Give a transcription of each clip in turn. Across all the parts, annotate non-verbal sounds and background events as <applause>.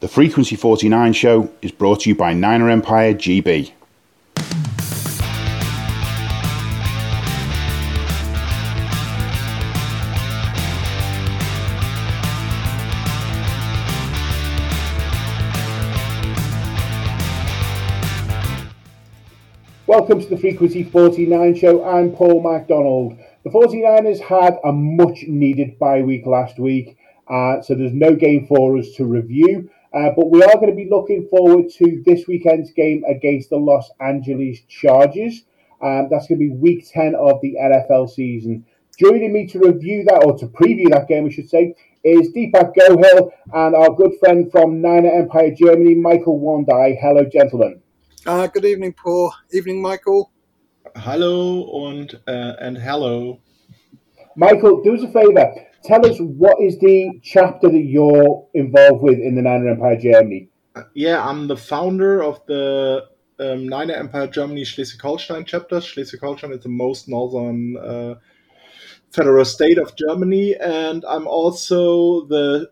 The Frequency 49 show is brought to you by Niner Empire GB. Welcome to the Frequency 49 show. I'm Paul MacDonald. The 49ers had a much needed bye week last week, uh, so there's no game for us to review. Uh, but we are going to be looking forward to this weekend's game against the Los Angeles Chargers. Um, that's going to be week 10 of the NFL season. Joining me to review that, or to preview that game, I should say, is Dipak Gohil and our good friend from Niner Empire Germany, Michael Wandai. Hello, gentlemen. Uh, good evening, Paul. Evening, Michael. Hello and, uh, and hello. Michael, do us a favour tell us what is the chapter that you're involved with in the Niner Empire Germany? Yeah, I'm the founder of the um, Niner Empire Germany Schleswig-Holstein chapter. Schleswig-Holstein is the most northern uh, federal state of Germany, and I'm also the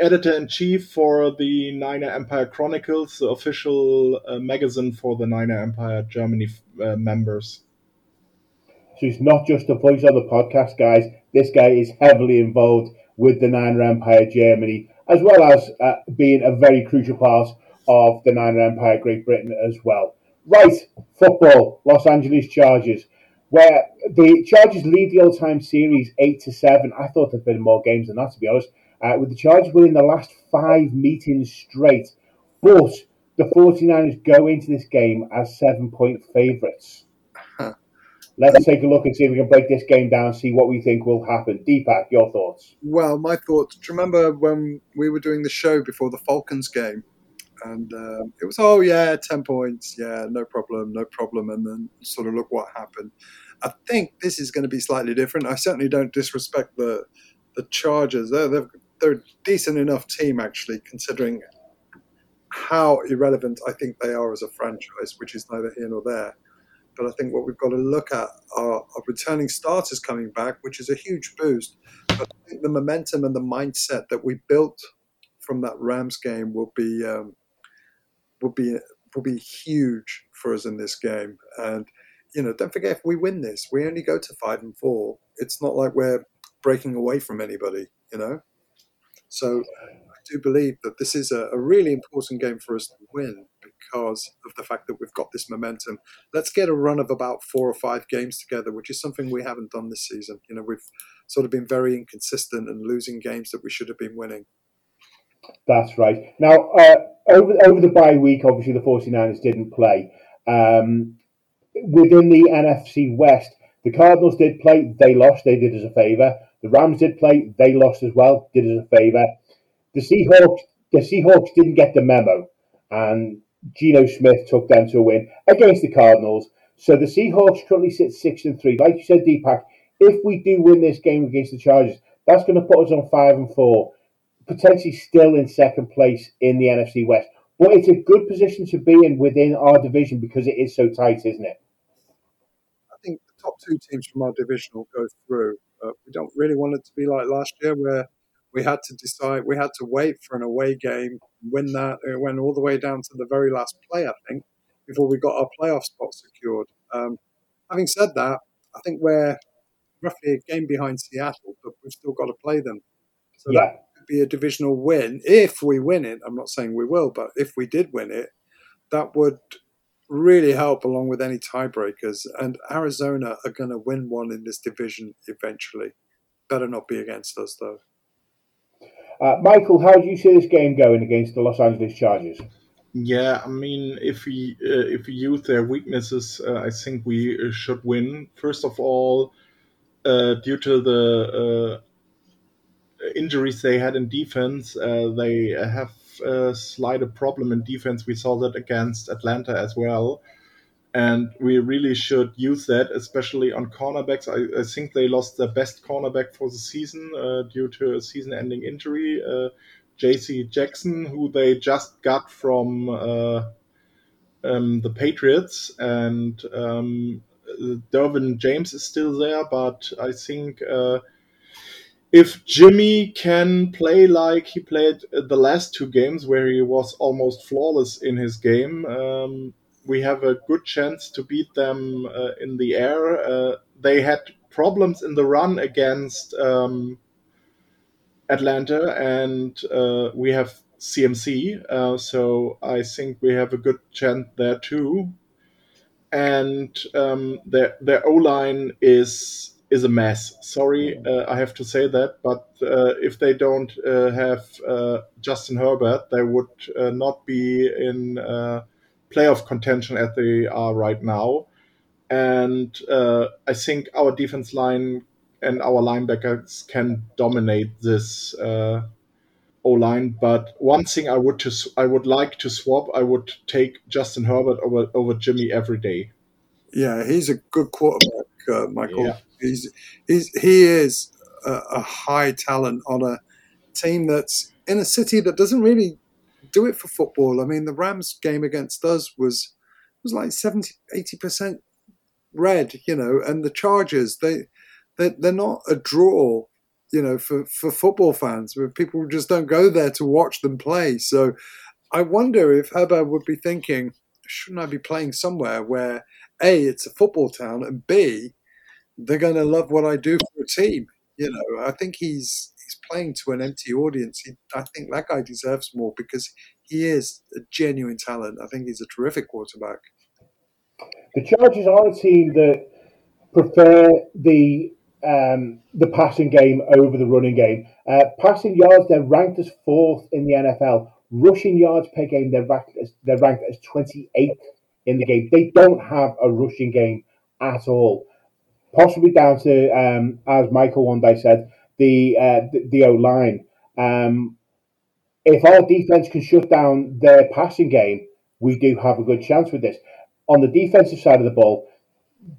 editor in chief for the Niner Empire Chronicles, the official uh, magazine for the Niner Empire Germany uh, members. So it's not just a voice on the podcast, guys. This guy is heavily involved with the Niner Empire Germany, as well as uh, being a very crucial part of the Niner Empire Great Britain as well. Right, football, Los Angeles Chargers, where the Chargers lead the all-time series eight to seven. I thought there'd been more games than that, to be honest. Uh, with the Chargers winning the last five meetings straight, but the 49ers go into this game as seven-point favourites. Let's take a look and see if we can break this game down, see what we think will happen. Dipak, your thoughts? Well, my thoughts. Do you remember when we were doing the show before the Falcons game? And um, it was, oh, yeah, 10 points. Yeah, no problem, no problem. And then sort of look what happened. I think this is going to be slightly different. I certainly don't disrespect the the Chargers. They're, they're, they're a decent enough team, actually, considering how irrelevant I think they are as a franchise, which is neither here nor there. But I think what we've got to look at are, are returning starters coming back, which is a huge boost. But I think the momentum and the mindset that we built from that Rams game will be um, will be will be huge for us in this game. And you know, don't forget if we win this, we only go to five and four. It's not like we're breaking away from anybody, you know. So I do believe that this is a, a really important game for us to win because of the fact that we've got this momentum. Let's get a run of about four or five games together, which is something we haven't done this season. You know, we've sort of been very inconsistent and losing games that we should have been winning. That's right. Now, uh, over over the bye week, obviously the 49ers didn't play. Um, within the NFC West, the Cardinals did play. They lost. They did us a favour. The Rams did play. They lost as well. Did us a favour. The Seahawks. The Seahawks didn't get the memo, and Geno Smith took them to a win against the Cardinals. So the Seahawks currently sit six and three. Like you said, Dipak, if we do win this game against the Chargers, that's going to put us on five and four, potentially still in second place in the NFC West. But it's a good position to be in within our division because it is so tight, isn't it? I think the top two teams from our division will go through. Uh, we don't really want it to be like last year where we had to decide, we had to wait for an away game, win that. It went all the way down to the very last play, I think, before we got our playoff spot secured. Um, having said that, I think we're roughly a game behind Seattle, but we've still got to play them. So yeah. that could be a divisional win if we win it. I'm not saying we will, but if we did win it, that would really help along with any tiebreakers. And Arizona are going to win one in this division eventually. Better not be against us, though. Uh, Michael, how do you see this game going against the Los Angeles Chargers? Yeah, I mean, if we uh, if we use their weaknesses, uh, I think we uh, should win. First of all, uh, due to the uh, injuries they had in defense, they have a slight problem in defense. We saw that against Atlanta as well and we really should use that, especially on cornerbacks. I, I think they lost their best cornerback for the season uh, due to a season-ending injury, uh, J.C. Jackson, who they just got from uh, um, the Patriots, and um, Derwin James is still there, but I think uh, if Jimmy can play like he played the last two games, where he was almost flawless in his game, um, we have a good chance to beat them uh, in the air. Uh, they had problems in the run against um, Atlanta, and uh, we have CMC, uh, so I think we have a good chance there too. And um, their their O line is is a mess. Sorry, uh, I have to say that, but uh, if they don't have Justin Herbert, they would not be in playoff contention as they are right now. And I think our defense line and our linebackers can dominate this O line. But one thing I would to I would like to swap. I would take Justin Herbert over over Jimmy every day. Yeah, he's a good quarterback, uh, Michael. Yeah. He's he's he is a, a, high talent on a team that's in a city that doesn't really do it for football. I mean, the Rams game against us was was like 70 80 percent red, you know, and the Chargers they they they're not a draw, you know, for for football fans. Where people just don't go there to watch them play. So I wonder if Herbert would be thinking, shouldn't I be playing somewhere where a it's a football town and b they're going to love what I do for a team. You know, I think he's playing to an empty audience. He, I think that guy deserves more because he is a genuine talent. I think he's a terrific quarterback. The Chargers are a team that prefer the um, the passing game over the running game. Uh, passing yards, they're ranked as fourth in the NFL. Rushing yards per game, they're ranked as, they're ranked as 28th in the game. They don't have a rushing game at all possibly down to, um, as Michael one day said, the uh, the, the O line. Um, if our defense can shut down their passing game, we do have a good chance with this. On the defensive side of the ball,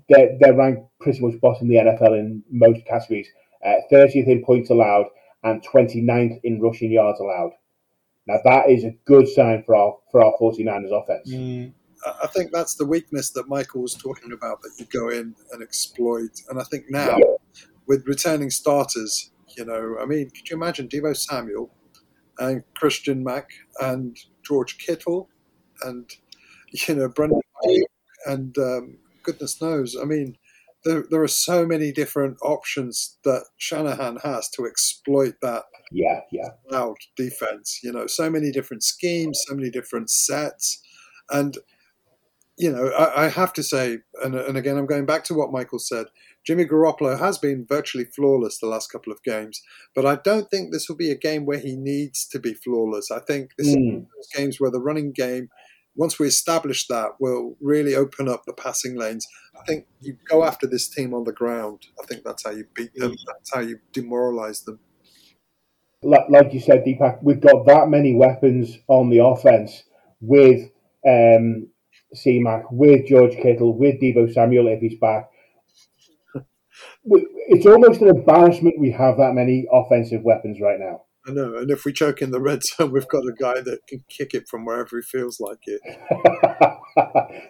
they're, they're ranked pretty much bottom the NFL in most categories. Uh, 30th in points allowed and 29th in rushing yards allowed. Now that is a good sign for our for our 49ers offense. Mm. I think that's the weakness that Michael was talking about that you go in and exploit. And I think now yeah. With returning starters, you know, I mean, could you imagine Deebo Samuel and Christian Mack and George Kittle and you know Brendan and um, goodness knows, I mean, there, there are so many different options that Shanahan has to exploit that. Yeah, yeah. Loud defense, you know, so many different schemes, so many different sets, and you know, I, I have to say, and, and, again, I'm going back to what Michael said. Jimmy Garoppolo has been virtually flawless the last couple of games, but I don't think this will be a game where he needs to be flawless. I think this mm. is one of those games where the running game, once we establish that, will really open up the passing lanes. I think you go after this team on the ground. I think that's how you beat them. That's how you demoralize them. Like you said, Dipak, we've got that many weapons on the offense with um, CMAC, with George Kittle, with Deebo Samuel if he's back. It's almost an embarrassment we have that many offensive weapons right now. I know, and if we choke in the red zone, we've got a guy that can kick it from wherever he feels like it. <laughs>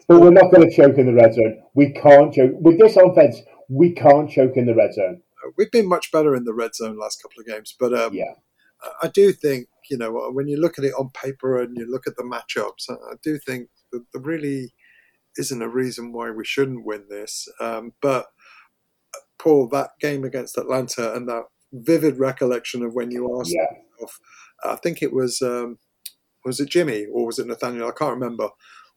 but we're not going to choke in the red zone. We can't choke with this offense. We can't choke in the red zone. We've been much better in the red zone last couple of games, but um, yeah, I do think you know when you look at it on paper and you look at the matchups, I do think that there really isn't a reason why we shouldn't win this. Um, but Paul, that game against Atlanta and that vivid recollection of when you asked yeah. yourself, I think it was um, was it Jimmy or was it Nathaniel? I can't remember.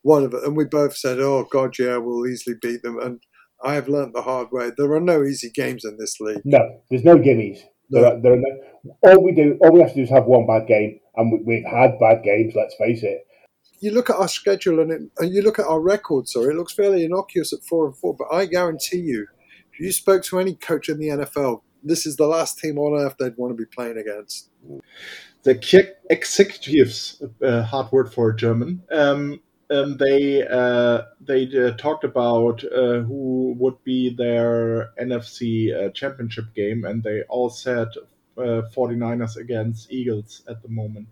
One of it, and we both said, "Oh God, yeah, we'll easily beat them." And I have learnt the hard way. There are no easy games in this league. No, there's no gimmies. No. There, are, there are no, all we do, all we have to do is have one bad game, and we, have had bad games. Let's face it you look at our schedule and, it, and you look at our record, sorry, it looks fairly innocuous at four and four. But I guarantee you, if you spoke to any coach in the NFL, this is the last team on earth they'd want to be playing against. The executives, uh, hard word for German, um, um, they uh, they uh, talked about uh, who would be their NFC uh, championship game, and they all said 49ers uh, against Eagles at the moment.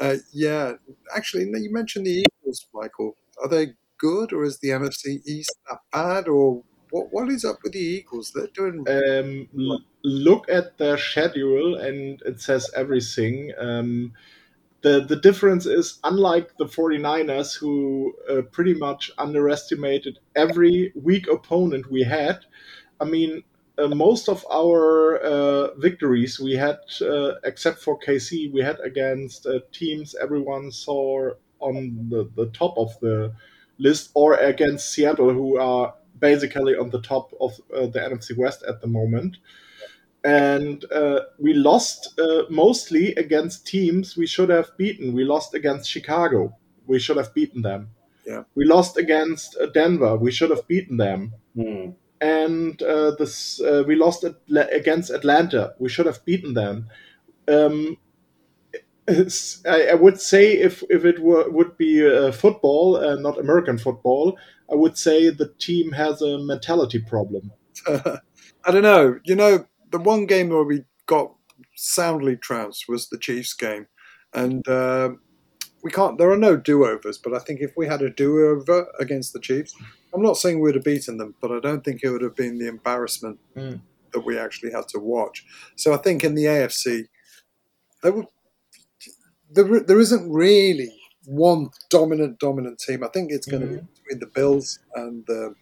Uh, yeah, actually, you mentioned the Eagles, Michael. Are they good, or is the NFC East that bad, or What what is up with the Eagles? They're doing. Um, l- look at their schedule, and it says everything. Um, the the difference is unlike the 49ers who uh, pretty much underestimated every weak opponent we had i mean uh, most of our uh, victories we had uh, except for kc we had against uh, teams everyone saw on the, the top of the list or against seattle who are basically on the top of uh, the nfc west at the moment and uh, we lost uh, mostly against teams we should have beaten. We lost against Chicago. We should have beaten them. Yeah. We lost against uh, Denver. We should have beaten them. Hmm. And uh, this uh, we lost at, against Atlanta. We should have beaten them. Um, I, I, would say if if it were would be uh, football, not American football, I would say the team has a mentality problem. <laughs> I don't know. You know, the one game where we got soundly trounced was the Chiefs game, and uh, we can't. There are no do overs, but I think if we had a do over against the Chiefs, I'm not saying we'd have beaten them, but I don't think it would have been the embarrassment mm. that we actually had to watch. So I think in the AFC, there, were, there, there isn't really one dominant dominant team. I think it's going mm-hmm. to be between the Bills and the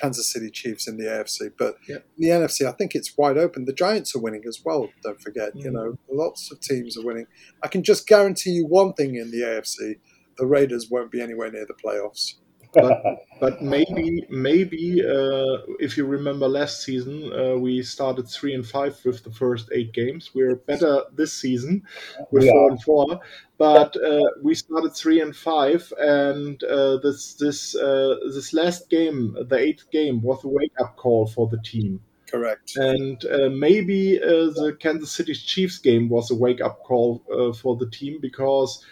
Kansas City Chiefs in the AFC. But yeah. the NFC, I think it's wide open. The Giants are winning as well. Don't forget, mm. you know, lots of teams are winning. I can just guarantee you one thing in the AFC: the Raiders won't be anywhere near the playoffs but, but maybe maybe uh, if you remember last season uh, we started three and five with the first eight games. We're better this season with four and four. But uh, we started three and five and uh, this this uh, this last game the eighth game was a wake up call for the team. Correct. And uh, maybe the Kansas City Chiefs game was a wake up call for the team because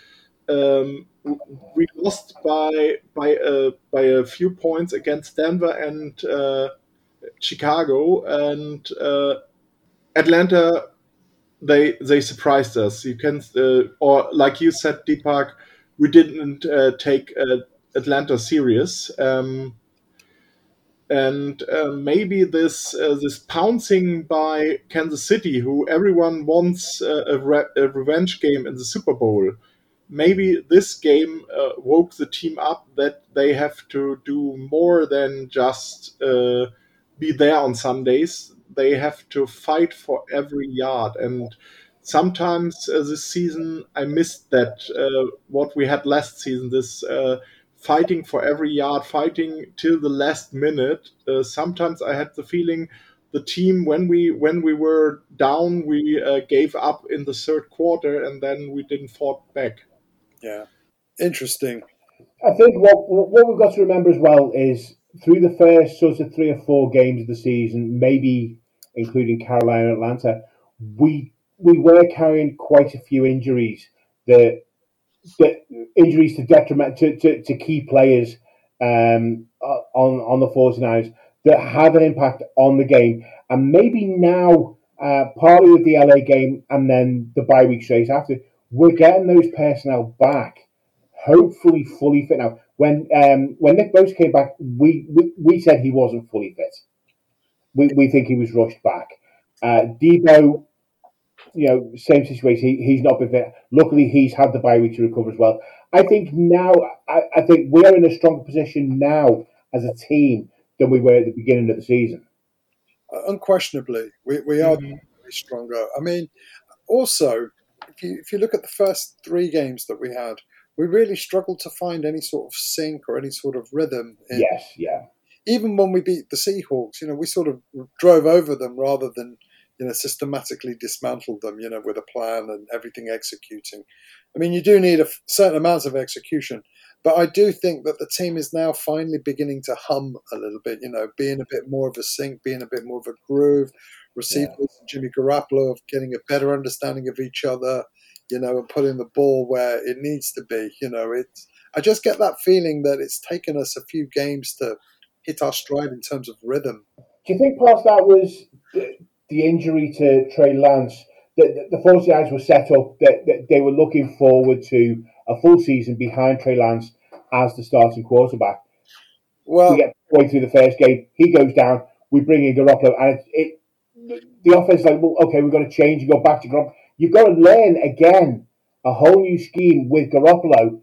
um, we lost by by a by a few points against Denver and uh, Chicago and uh, Atlanta. They they surprised us. You can uh, or like you said, Dipak, we didn't uh, take uh, Atlanta serious. Um, and uh, maybe this this pouncing by Kansas City, who everyone wants a, re- a, revenge game in the Super Bowl, maybe this game uh, woke the team up that they have to do more than just uh, be there on some days. They have to fight for every yard. And sometimes uh, this season, I missed that, uh, what we had last season, this uh, fighting for every yard, fighting till the last minute. Uh, sometimes I had the feeling the team when we when we were down we gave up in the third quarter and then we didn't fought back yeah, interesting. I think what what we've got to remember as well is through the first sort of three or four games of the season, maybe including Carolina and Atlanta, we we were carrying quite a few injuries. The, the injuries to detriment to, to, to key players um, on on the 49ers that had an impact on the game, and maybe now, uh, partly with the LA game and then the bye week straight after, we're getting those personnel back, hopefully fully fit now. When um, when Nick Bosa came back, we, we, we said he wasn't fully fit. We, we think he was rushed back. Uh, Deebo, you know, same situation. He, he's not been fit. Luckily, he's had the bye week to recover as well. I think now, I, I think we're in a stronger position now as a team than we were at the beginning of the season. Uh, unquestionably, we, we are mm-hmm. stronger. I mean, also, if you if you look at the first three games that we had, we really struggled to find any sort of sync or any sort of rhythm. In, yes, yeah. Even when we beat the Seahawks, you know, we sort of drove over them rather than you know systematically dismantled them. You know, with a plan and everything executing. I mean, you do need a certain amount of execution, but I do think that the team is now finally beginning to hum a little bit. You know, being a bit more of a sync, being a bit more of a groove receivers, yeah. Jimmy Garoppolo, of getting a better understanding of each other, you know, and putting the ball where it needs to be. You know, it's I just get that feeling that it's taken us a few games to hit our stride in terms of rhythm. Do you think part of that was the, the injury to Trey Lance? The, the, the 49ers were set up that, that they were looking forward to a full season behind Trey Lance as the starting quarterback. Well, we get way through the first game. He goes down. We bring in Garoppolo, and it, it the offense like, well, okay, we've got to change and go back to Garoppolo. You've got to learn again a whole new scheme with Garoppolo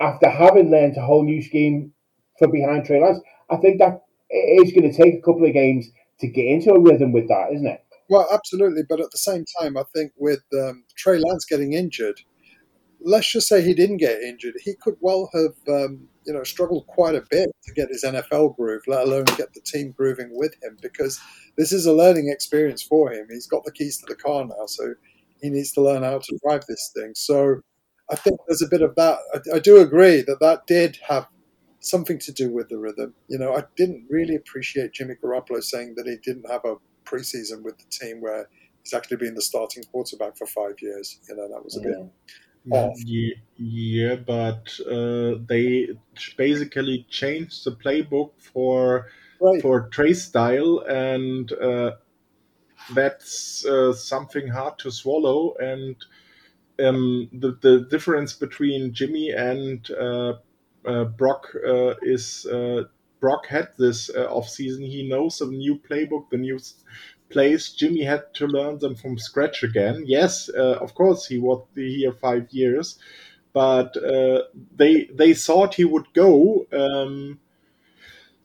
after having learned a whole new scheme for behind Trey Lance. I think that it is going to take a couple of games to get into a rhythm with that, isn't it? Well, absolutely. But at the same time, I think with um, Trey Lance getting injured, let's just say he didn't get injured, he could well have, um, you know, struggled quite a bit to get his NFL groove, let alone get the team grooving with him, because this is a learning experience for him. He's got the keys to the car now, so he needs to learn how to drive this thing. So I think there's a bit of that. I, I do agree that that did have something to do with the rhythm. You know, I didn't really appreciate Jimmy Garoppolo saying that he didn't have a preseason with the team where he's actually been the starting quarterback for five years. You know, that was a bit off. Yeah, yeah, but uh, they basically changed the playbook for Right. for Trey's style, and uh, that's uh, something hard to swallow. And um, the the difference between Jimmy and uh, uh, Brock uh, is uh, Brock had this uh, off season. He knows the new playbook, the new plays. Jimmy had to learn them from scratch again. Yes, uh, of course he was here five years, but uh, they they thought he would go. Um,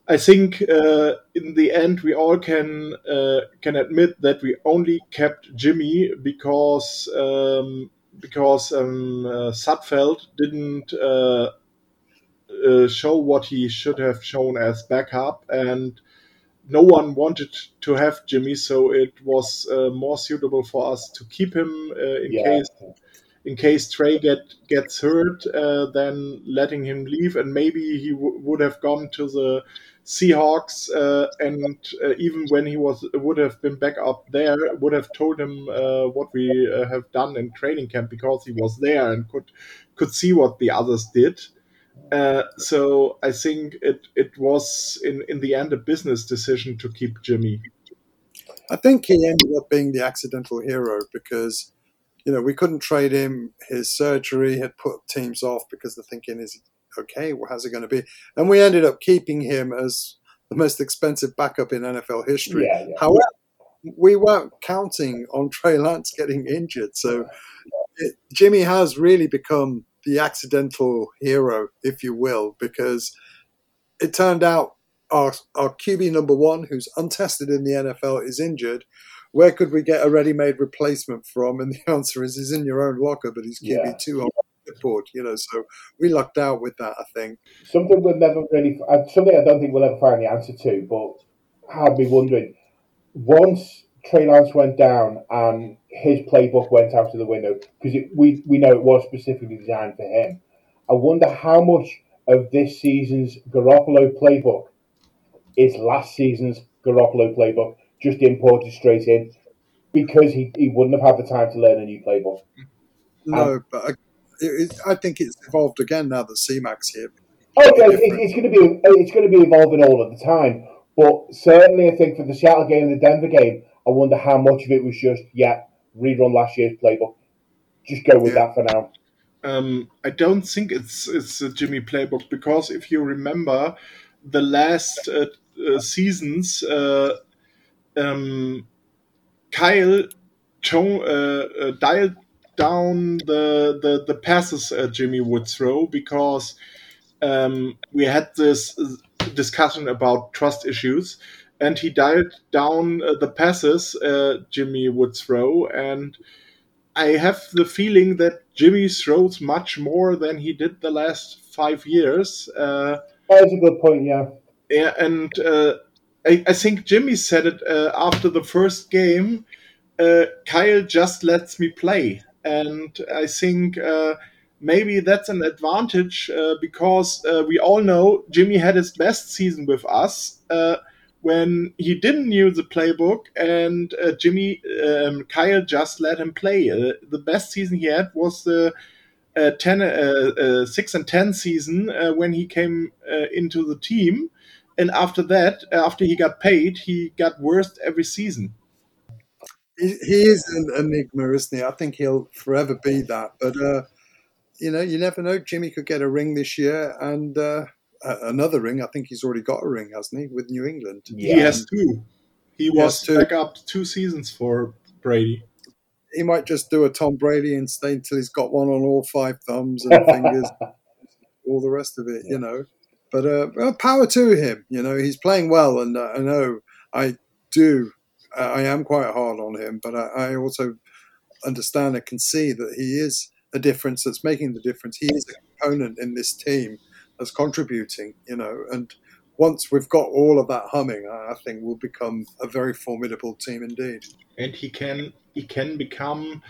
I think uh, in the end we all can uh, can admit that we only kept Jimmy because um, because um, uh, didn't uh, show what he should have shown as backup, and no one wanted to have Jimmy, so it was uh, more suitable for us to keep him uh, in Yeah. case in case Trey get gets hurt, uh, then letting him leave, and maybe he w- would have gone to the Seahawks, uh, and uh, even when he was would have been back up there, would have told him uh, what we uh, have done in training camp because he was there and could could see what the others did. Uh, so I think it it was in in the end a business decision to keep Jimmy. I think he ended up being the accidental hero because, you know, we couldn't trade him. His surgery had put teams off because the thinking is, okay, well, how's it going to be? And we ended up keeping him as the most expensive backup in NFL history. Yeah, yeah. However, we weren't counting on Trey Lance getting injured. So it, Jimmy has really become the accidental hero, if you will, because it turned out our, our QB number one, who's untested in the NFL, is injured. Where could we get a ready-made replacement from? And the <laughs> answer is, he's in your own locker, but he's QB Yeah. two on the board. You know, so we lucked out with that. I think. Something we'll never really, uh, something I don't think we'll ever find the answer to, but had me wondering. Once Trey Lance went down and his playbook went out of the window, because we we know it was specifically designed for him. I wonder how much of this season's Garoppolo playbook is last season's Garoppolo playbook, just imported straight in, because he, he wouldn't have had the time to learn a new playbook. No, um, but I, it, I think it's evolved again now that CMAC's here. Oh, okay, it, it's going to be it's going to be evolving all of the time, but certainly I think for the Seattle game and the Denver game, I wonder how much of it was just yeah rerun last year's playbook. Just go with Yeah. that for now. Um, I don't think it's it's a Jimmy playbook because if you remember the last uh, uh, seasons, uh, um, Kyle cho- uh, uh, dialed down the the, the passes uh, Jimmy would throw because um, we had this discussion about trust issues, and he dialed down uh, the passes uh, Jimmy would throw and. I have the feeling that Jimmy throws much more than he did the last five years. Uh, That's a good point. Yeah, yeah, and uh, I, I think Jimmy said it uh, after the first game. Uh, Kyle just lets me play, and I think uh, maybe that's an advantage uh, because uh, we all know Jimmy had his best season with us uh, when he didn't knew the playbook, and uh, Jimmy um, Kyle just let him play. Uh, the best season he had was the uh, 10, uh, uh, 6 and 10 season uh, when he came into the team. And after that, after he got paid, he got worse every season. He, is an enigma, isn't he? I think he'll forever be that. But you know, you never know. Jimmy could get a ring this year, and another ring. I think he's already got a ring, hasn't he, with New England? Yeah. He has two. He, was two. back up two seasons for Brady. He might just do a Tom Brady and stay until he's got one on all five thumbs and <laughs> fingers, all the rest of it, yeah. you know. But uh, well, power to him. You know, he's playing well, and uh, I know I do. I am quite hard on him, but I, I also understand and can see that he is a difference that's making the difference. He is a component in this team that's contributing, you know, and once we've got all of that humming, I think we'll become a very formidable team indeed. And he can he can become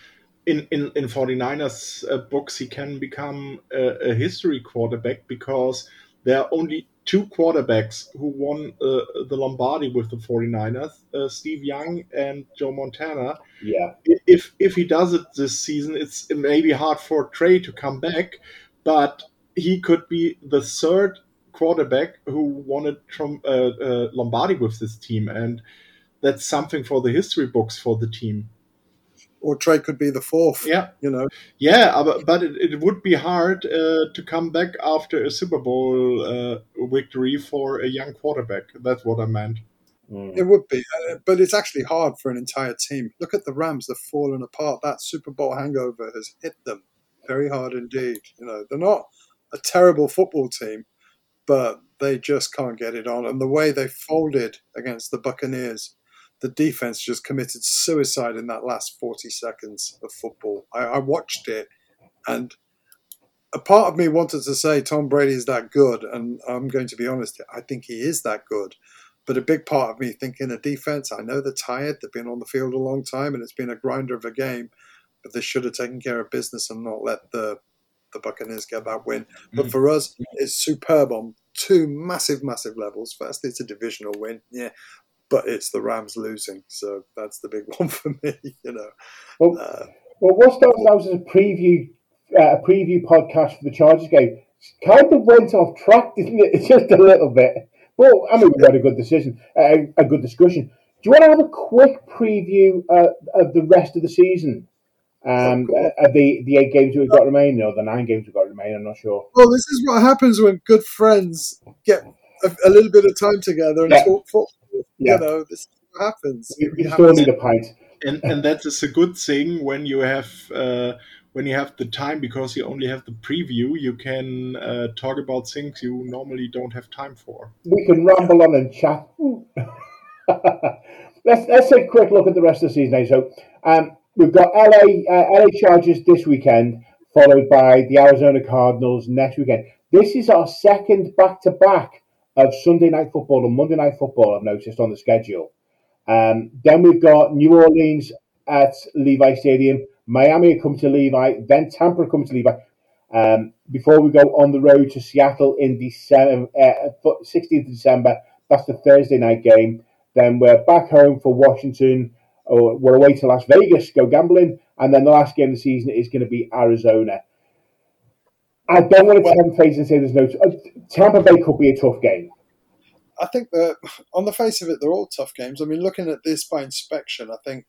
in in in 49ers uh, books he can become a, a, history quarterback because there are only two quarterbacks who won uh, the Lombardi with the 49ers, uh, Steve Young and Joe Montana. Yeah. If if he does it this season, it's it may be hard for Trey to come back, but he could be the third quarterback who won it from uh, uh, Lombardi with this team, and that's something for the history books for the team. Or Trey could be the fourth. Yeah, you know. Yeah, but, but it, it would be hard uh, to come back after a Super Bowl uh, victory for a young quarterback. That's what I meant. Mm. It would be, uh, but it's actually hard for an entire team. Look at the Rams; they've fallen apart. That Super Bowl hangover has hit them very hard indeed. You know, they're not a terrible football team, but they just can't get it on. And the way they folded against the Buccaneers, the defense just committed suicide in that last 40 seconds of football. I, I watched it, and a part of me wanted to say Tom Brady is that good, and I'm going to be honest, I think he is that good. But a big part of me thinking a defense, I know they're tired, they've been on the field a long time, and it's been a grinder of a game, but they should have taken care of business and not let the the Buccaneers get that win. But mm. for us, it's superb on two massive, massive levels. First, it's a divisional win, yeah, but it's the Rams losing, so that's the big <laughs> one for me. You know. Well, uh, well what started out as a preview, uh, a preview podcast for the Chargers game, kind of went off track, didn't it? <laughs> Just a little bit. But I mean, we had a good decision, uh, a good discussion. Do you want to have a quick preview uh, of the rest of the season? Um, uh, the the eight games we've got remaining, or the nine games we've got remaining, I'm not sure. Well, this is what happens when good friends get a, a little bit of time together and yeah. talk football. Yeah. You know, this is what happens. You, you still need a pint. And and that is a good thing when you have uh, when you have the time because you only have the preview. You can uh, talk about things you normally don't have time for. We can ramble on and chat. <laughs> let's let's take a quick look at the rest of the season. So. Um, We've got LA uh, LA Chargers this weekend, followed by the Arizona Cardinals next weekend. This is our second back to back of Sunday night football and Monday night football. I've noticed on the schedule. Um, then we've got New Orleans at Levi Stadium, Miami come to Levi, then Tampa come to Levi. Um, before we go on the road to Seattle in December, uh, 16th of December, that's the Thursday night game. Then we're back home for Washington or we're away to Las Vegas, go gambling, and then the last game of the season is going to be Arizona. I don't want to tempt fate and say there's no. Uh, Tampa Bay could be a tough game. I think that on the face of it, they're all tough games. I mean, looking at this by inspection, I think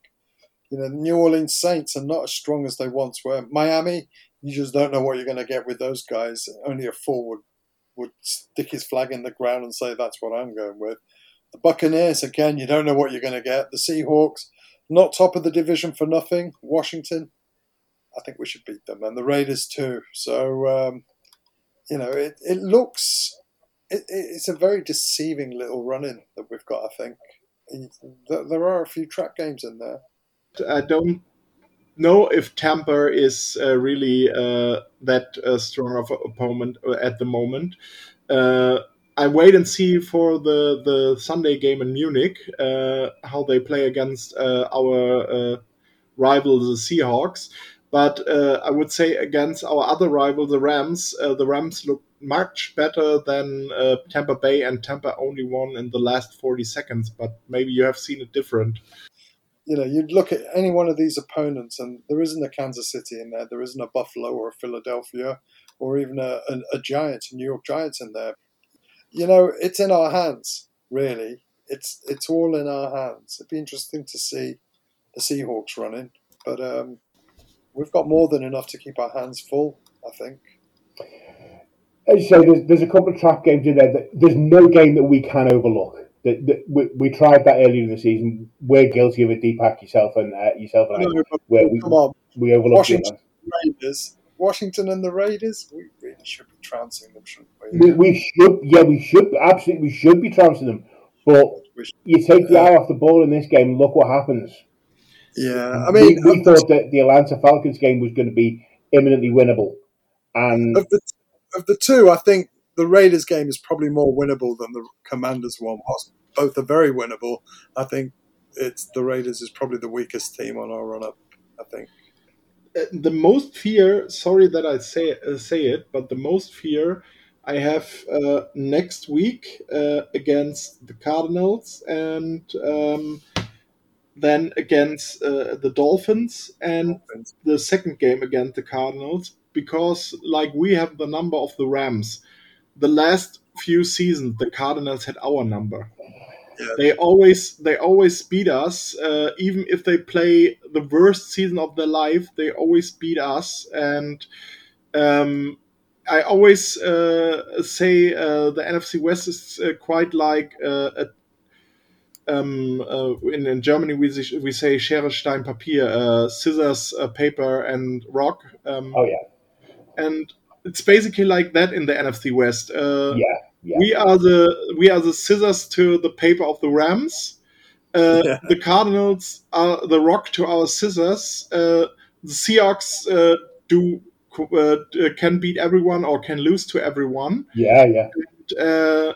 you know New Orleans Saints are not as strong as they once were. Miami, you just don't know what you're going to get with those guys. Only a fool would would stick his flag in the ground and say that's what I'm going with. The Buccaneers, again, you don't know what you're going to get. The Seahawks, not top of the division for nothing. Washington, I think we should beat them, and the Raiders too. So, um, you know, it, it looks it, it's a very deceiving little run in that we've got. I think there are a few trap games in there. I don't know if Tampa is uh, really uh, that uh, strong of an opponent uh, at the moment. I wait and see for the the Sunday game in Munich uh, how they play against uh, our uh, rival the Seahawks. But uh, I would say against our other rival the Rams, uh, the Rams look much better than uh, Tampa Bay, and Tampa only won in the last forty seconds. But maybe you have seen it different. You know, you'd look at any one of these opponents, and there isn't a Kansas City in there, there isn't a Buffalo or a Philadelphia, or even a, a, a Giants, a New York Giants in there you know, it's in our hands, really. It's it's all in our hands. It'd be interesting to see the Seahawks running, but um, we've got more than enough to keep our hands full. I think. So there's, there's a couple of trap games in there. That, there's no game that we can overlook. That, that we, we tried that earlier in the season. We're guilty of it, Dipak, yourself and uh, yourself and No, but Where we come on, we overlooked Washington. Raiders, Washington and the Raiders. We really should be trouncing them, shouldn't We, we? we should, yeah, we should absolutely, we should be trouncing them. But should- you take the eye off the ball in this game. Look what happens. yeah, I mean, we, we thought that the Atlanta Falcons game was going to be imminently winnable, and of the of the two, I think the Raiders game is probably more winnable than the Commanders one was. Both are very winnable. I think it's the Raiders is probably the weakest team on our run up. I think. Uh, the most fear sorry that i say uh, say it but the most fear i have uh, next week uh, against the cardinals and um, then against uh, the dolphins and the second game against the cardinals because like we have the number of the rams. The last few seasons the cardinals had our number Yeah. they always they always beat us uh, even if they play the worst season of their life they always beat us and um, i always uh, say uh, the nfc west is uh, quite like uh, a um, uh, in, in Germany, we, say- we say Schere, Stein, Papier, uh, scissors, uh, paper, and rock. Um, oh yeah, And it's basically like that in the NFC West. Uh, yeah, yeah. we are the we are the scissors to the paper of the Rams. Uh, Yeah. The Cardinals are the rock to our scissors. Uh, the Seahawks uh, do uh, can beat everyone or can lose to everyone. yeah, yeah. Uh,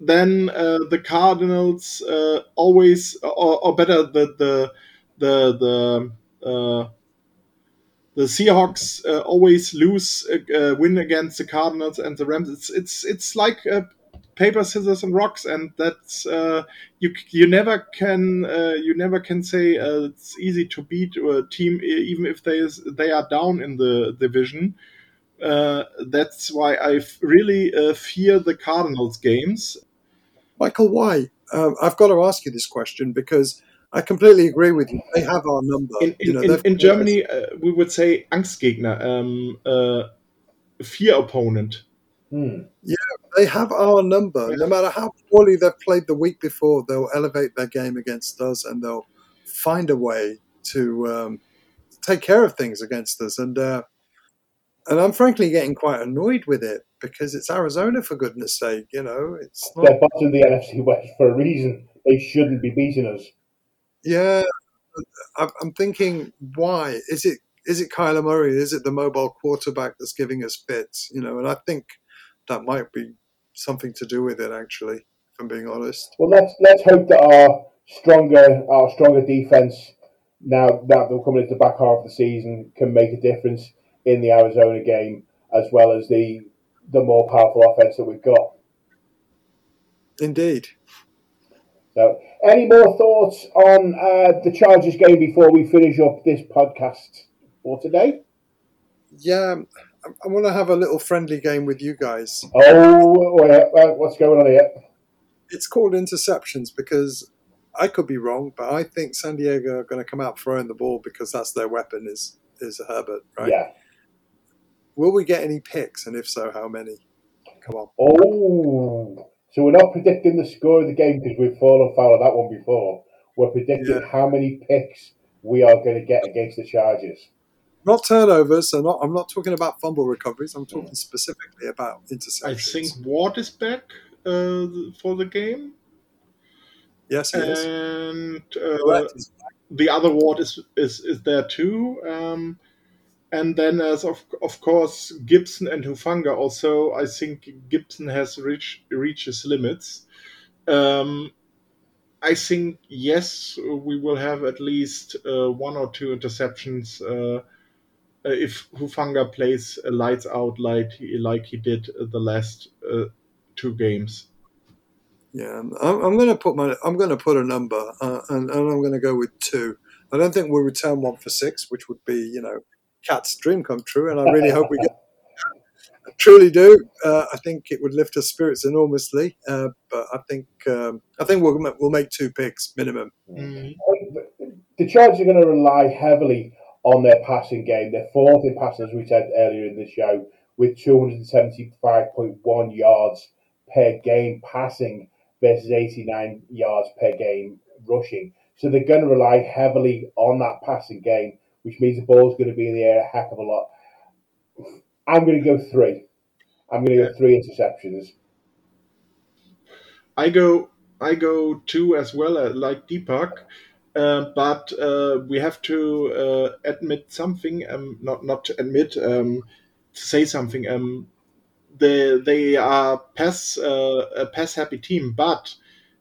then uh, the Cardinals uh, always, or, or better, the the the the uh, the Seahawks uh, always lose, uh, uh, win against the Cardinals and the Rams. It's it's it's like uh, paper, scissors, and rocks, and that's uh, you you never can you never can say it's easy to beat a team even if they is, they are down in the division. That's why I really fear the Cardinals games. Michael, why? Um, I've got to ask you this question because I completely agree with you. They have our number. In, You know, in, in Germany, uh, we would say Angstgegner, um, uh, fear opponent. Hmm. they have our number. Yeah. No matter how poorly they've played the week before, they'll elevate their game against us and they'll find a way to um, take care of things against us. And uh, and I'm frankly getting quite annoyed with it because it's Arizona for goodness sake. You know, it's not. They're bottom of the NFC West for a reason. They shouldn't be beating us. Yeah, I'm I'm thinking, why is it? Is it Kyler Murray? Is it the mobile quarterback that's giving us fits? You know, and I think that might be something to do with it. Actually, if I'm being honest. Well, let's let's hope that our stronger our stronger defense now that they're coming into the back half of the season can make a difference in the Arizona game as well as the the more powerful offense that we've got. Indeed. So, any more thoughts on uh, the Chargers game before we finish up this podcast for today? Yeah, I, I want to have a little friendly game with you guys. Oh, uh, what's going on here? It's called interceptions because I could be wrong, but I think San Diego are going to come out throwing the ball because that's their weapon is is Herbert, right? Yeah. Will we get any picks, and if so, how many? Come on. Oh, so we're not predicting the score of the game because we've fallen foul of that one before. We're predicting Yeah. how many picks we are going to get against the Chargers. Not turnovers. So not. I'm not talking about fumble recoveries. I'm talking specifically about interceptions. I think Ward is back uh, for the game, yes, he is. and uh, the other Ward is is, is there too. Um, and then, as of of course, Gipson and Hufanga. Also, I think Gipson has reached his limits. Um, I think yes, we will have at least uh, one or two interceptions uh, uh, if Hufanga plays uh, lights out like he, like he did the last uh, two games. Yeah, I'm, I'm going to put my I'm going to put a number, uh, and, and I'm going to go with two. I don't think we'll return one for six, which would be you know Kat's dream come true, and I really hope we get. <laughs> I truly do. Uh, I think it would lift our spirits enormously, uh, but I think um, I think we'll we'll make two picks minimum. Mm. The Chargers are going to rely heavily on their passing game. They're fourth in passing, as we said earlier in the show, with 275.1 yards per game passing versus 89 yards per game rushing. So they're going to rely heavily on that passing game, which means the ball's going to be in the air a heck of a lot. I'm going to go three. I'm going to go three interceptions. I go I go two as well, uh, like Dipak. Uh, but uh, we have to uh, admit something, um, not not to admit, um, to say something. Um, they they are pass uh, a pass happy team, but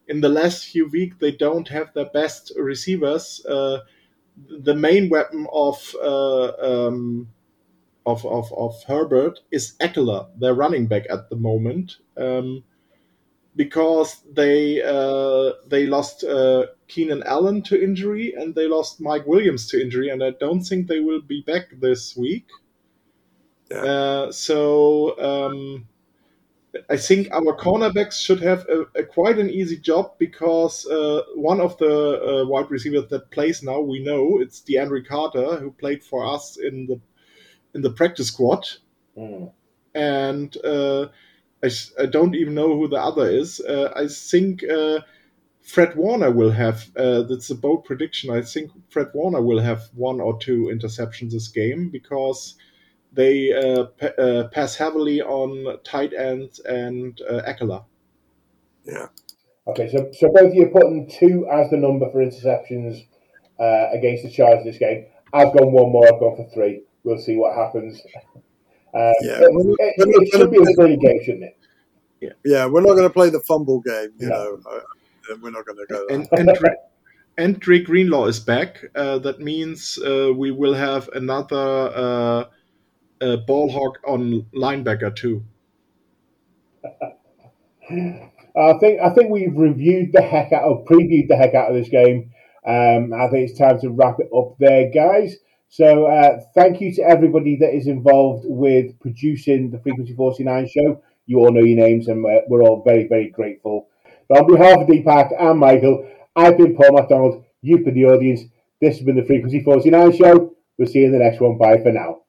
in the last few weeks they don't have their best receivers. Uh, the main weapon of, um, of of of Herbert is Ekeler, their running back at the moment. Um, because they uh, they lost uh, Keenan Allen to injury and they lost Mike Williams to injury, and I don't think they will be back this week. Yeah. Uh, so um, I think our cornerbacks should have a, a quite an easy job because uh, one of the uh, wide receivers that plays now we know it's DeAndre Carter who played for us in the in the practice squad, mm. and uh, I, I don't even know who the other is. Uh, I think uh, Fred Warner will have. Uh, that's a bold prediction. I think Fred Warner will have one or two interceptions this game because they uh, p- uh, pass heavily on tight ends and uh, Ekeler. Yeah. Okay, so so both of you are putting two as the number for interceptions uh, against the Chargers this game. I've gone one more. I've gone for three. We'll see what happens. Um, yeah, it, it, it should be a pretty game, shouldn't it? Yeah, yeah we're not going to play the fumble game. You no. know, uh, we're not going to go. And, and, and Dre Greenlaw is back. Uh, that means uh, we will have another uh, ball hawk on linebacker too. <laughs> I think I think we've reviewed the heck out of previewed the heck out of this game. Um, I think it's time to wrap it up there, guys. So uh, thank you to everybody that is involved with producing the Frequency 49 show. You all know your names, and we're, we're all very, very grateful. But on behalf of Dipak and Michael, I've been Paul McDonald. You've been the audience. This has been the Frequency 49 show. We'll see you in the next one. Bye for now.